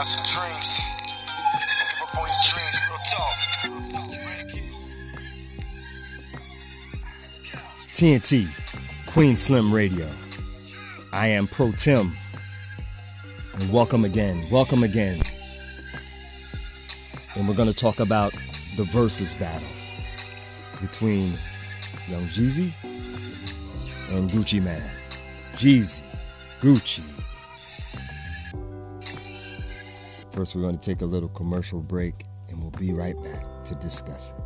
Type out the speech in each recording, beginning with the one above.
got some dreams. Give up on your dreams, real talk. TNT, Queen Slim Radio. I am Pro Tim. And welcome again. Welcome again. And we're going to talk about the Verzuz battle between Young Jeezy and Gucci Mane. Jeezy, Gucci. First, we're going to take a little commercial break and we'll be right back to discuss it.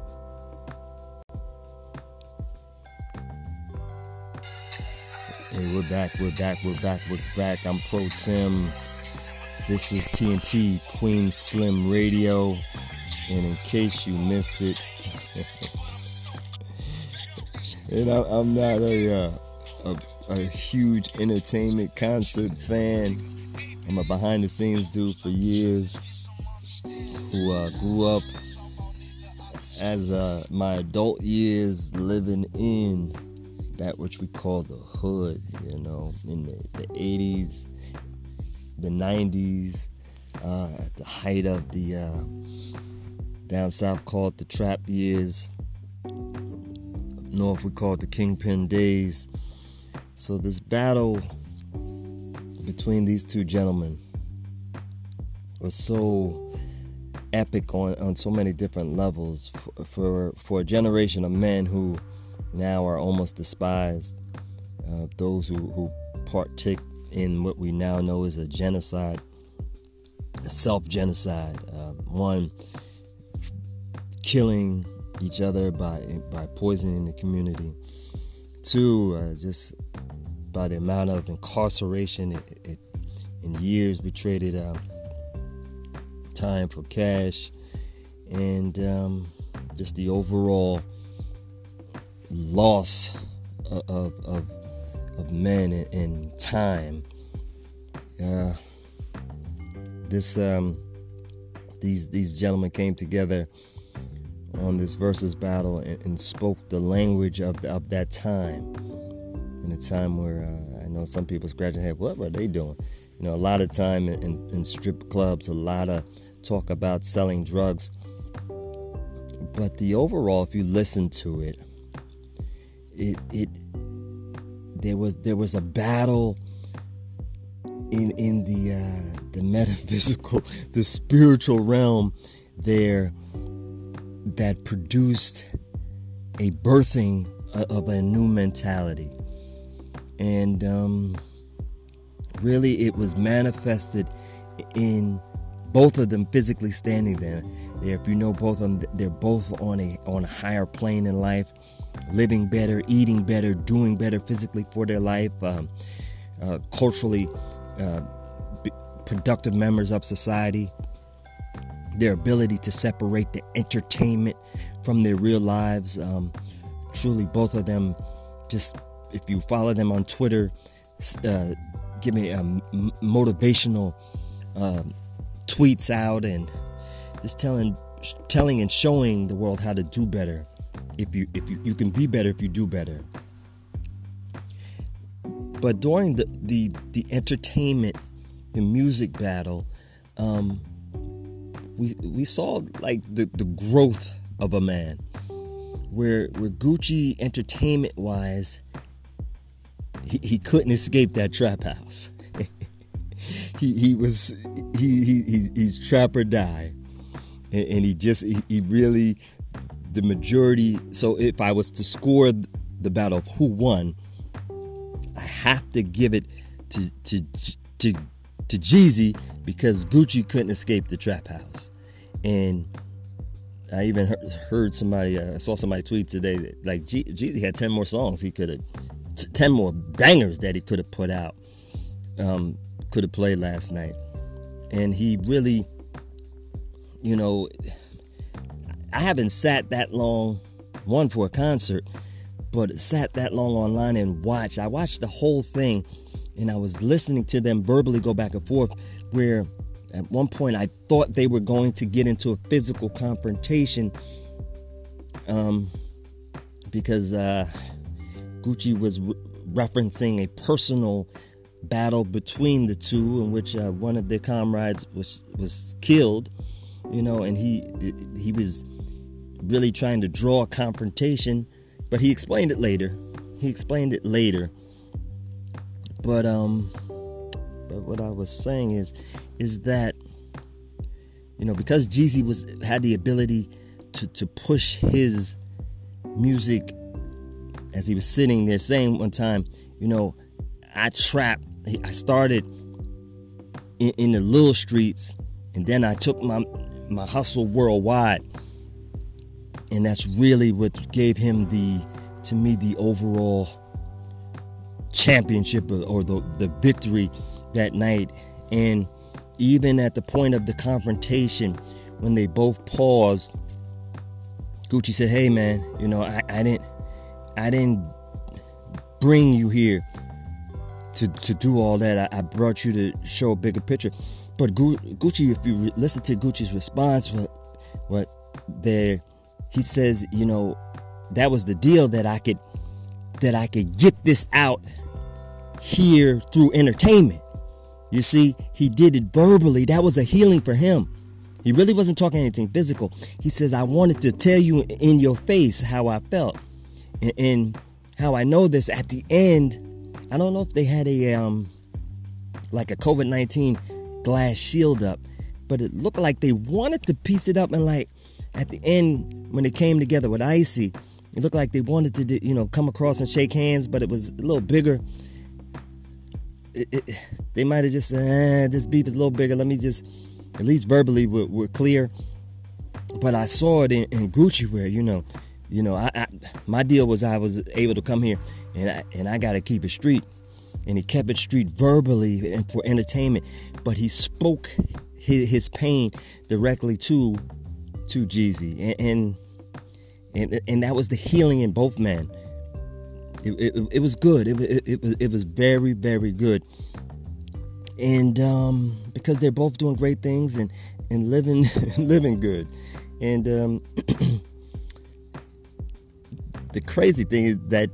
Hey, we're back, we're back, we're back, we're back. I'm Pro Tim. This is TNT Queen Slim Radio. And in case you missed it, and I, am not a, uh, a, a huge entertainment concert fan. I'm a behind the scenes dude for years who uh, grew up as uh, my adult years living in that which we call the hood, you know, in the, the 80s, the 90s, uh, at the height of the uh, down south called the trap years, north we call it the kingpin days. So this battle between these two gentlemen was so epic on, on so many different levels for, for, for a generation of men who now are almost despised. Uh, those who, who partake in what we now know as a genocide, a self genocide, uh, one killing each other by by poisoning the community. Two, uh, just by the amount of incarceration it, it, in years we traded uh, time for cash, and um, just the overall loss of of, of men and, time. Uh, this um, these these gentlemen came together on this Verzuz battle and, and spoke the language of the, of that time. In a time where uh, I know some people scratching their head, what were they doing? You know, a lot of time in, in, in strip clubs, a lot of talk about selling drugs. But the overall, if you listen to it, it it there was there was a battle in in the uh, the metaphysical, the spiritual realm there that produced a birthing of a new mentality, and um, really it was manifested in both of them physically standing there. There, if you know both of them, they're both on a on a higher plane in life living better, eating better, doing better physically for their life, um, uh, culturally uh, productive members of society, their ability to separate the entertainment from their real lives. Um, truly, both of them just, if you follow them on Twitter, uh, give me um, motivational um, tweets out and just telling telling and showing the world how to do better. If you if you, you can be better if you do better. But during the the, the entertainment the music battle um, we we saw like the, the growth of a man. Where where Gucci entertainment wise he, he couldn't escape that trap house he he was he, he he's trap or die and, and he just he, he really the majority. So if I was to score the battle of who won, I have to give it to to to to Jeezy because Gucci couldn't escape the trap house, and I even heard somebody. Uh, I saw somebody tweet today that like Jeezy had ten more songs he could have, ten more bangers that he could have put out, um, could have played last night, and he really, you know I haven't sat that long, one for a concert, but sat that long online and watched. I watched the whole thing and I was listening to them verbally go back and forth where at one point I thought they were going to get into a physical confrontation um, because uh, Gucci was re- referencing a personal battle between the two, in which uh, one of their comrades was was killed. You know, and he he was really trying to draw a confrontation, but he explained it later. He explained it later. But um, but what I was saying is, is that you know because Jeezy was had the ability to to push his music as he was sitting there saying one time, you know, I trapped, I started in, in the little streets, and then I took my my hustle worldwide, and that's really what gave him the, to me, the overall championship or, the the victory that night. And even at the point of the confrontation, when they both paused, Gucci said, "Hey, man, you know, I, I didn't, I didn't bring you here to, to do all that. I, I brought you to show a bigger picture. But Gucci, if you re- listen to Gucci's response, what, what there, he says, you know, that was the deal that I could, that I could get this out here through entertainment. You see, he did it verbally. That was a healing for him. He really wasn't talking anything physical. He says, I wanted to tell you in your face how I felt. And, how I know this at the end I don't know if they had a um like a COVID nineteen glass shield up, but it looked like they wanted to piece it up and like at the end when they came together with Icy, it looked like they wanted to you know come across and shake hands, but it was a little bigger. It, it, they might have just said, eh, this beef is a little bigger. Let me just, at least verbally, we're, we're clear. But I saw it in, in Gucci where, you know, you know, I, I, my deal was I was able to come here and I, and I got to keep it street. And he kept it street verbally and for entertainment, but he spoke his, his pain directly to to Jeezy, and, and and and that was the healing in both men. It, it, it was good. It, it, it, was it was very very good. And um, because they're both doing great things and and living living good, and um, the crazy thing is that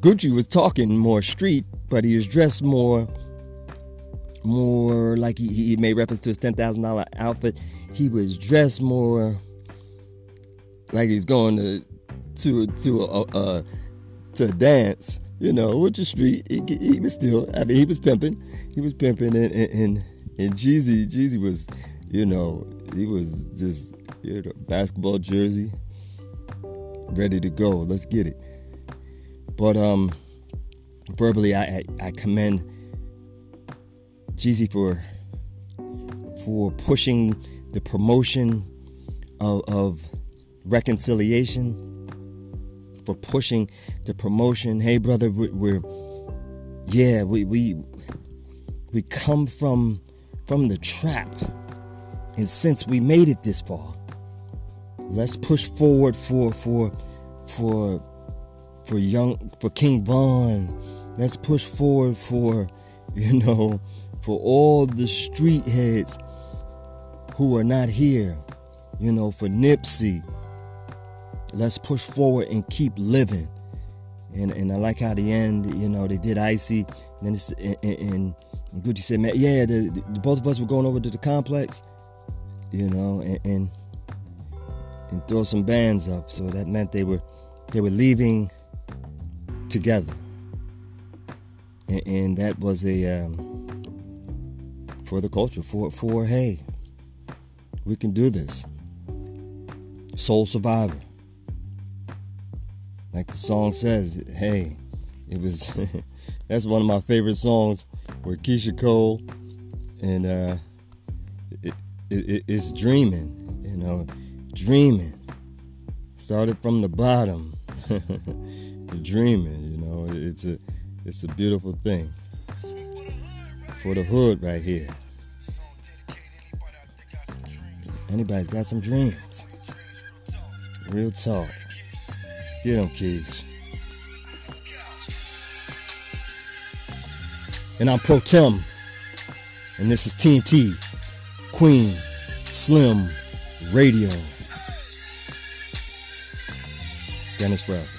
Gucci was talking more street, but he was dressed more, more like he, he made reference to his ten thousand dollar outfit. He was dressed more like he's going to to to a, a to dance, you know, with the street. He, he, was still, I mean, he was pimping, he was pimping, and and and Jeezy, Jeezy was, you know, he was just you know basketball jersey, ready to go. Let's get it. But um, verbally, I, I, I commend Jeezy for for pushing the promotion of, of reconciliation, for pushing the promotion. Hey, brother, we're, yeah, we we we come from from the trap, and since we made it this far, let's push forward for for for for young for King Von. Let's push forward for you know for all the street heads who are not here. You know for Nipsey. Let's push forward and keep living. And and I like how the end, you know, they did icy. And then it's, and, and, Gucci said, man, yeah, the, the, both of us were going over to the complex, you know, and, and and throw some bands up. So that meant they were they were leaving together, and, and that was a um, for the culture. For for hey, we can do this. Soul Survivor, like the song says. Hey, it was. that's one of my favorite songs where Keyshia Cole and uh, it, it, it's dreaming, you know dreaming. Started from the bottom. dreaming, you know. It's a it's a beautiful thing. For the hood right here. Anybody's got some dreams. Real talk. Get them, kids. And I'm Pro Tem. And this is TNT Queen Slim Radio. Dennis Forever.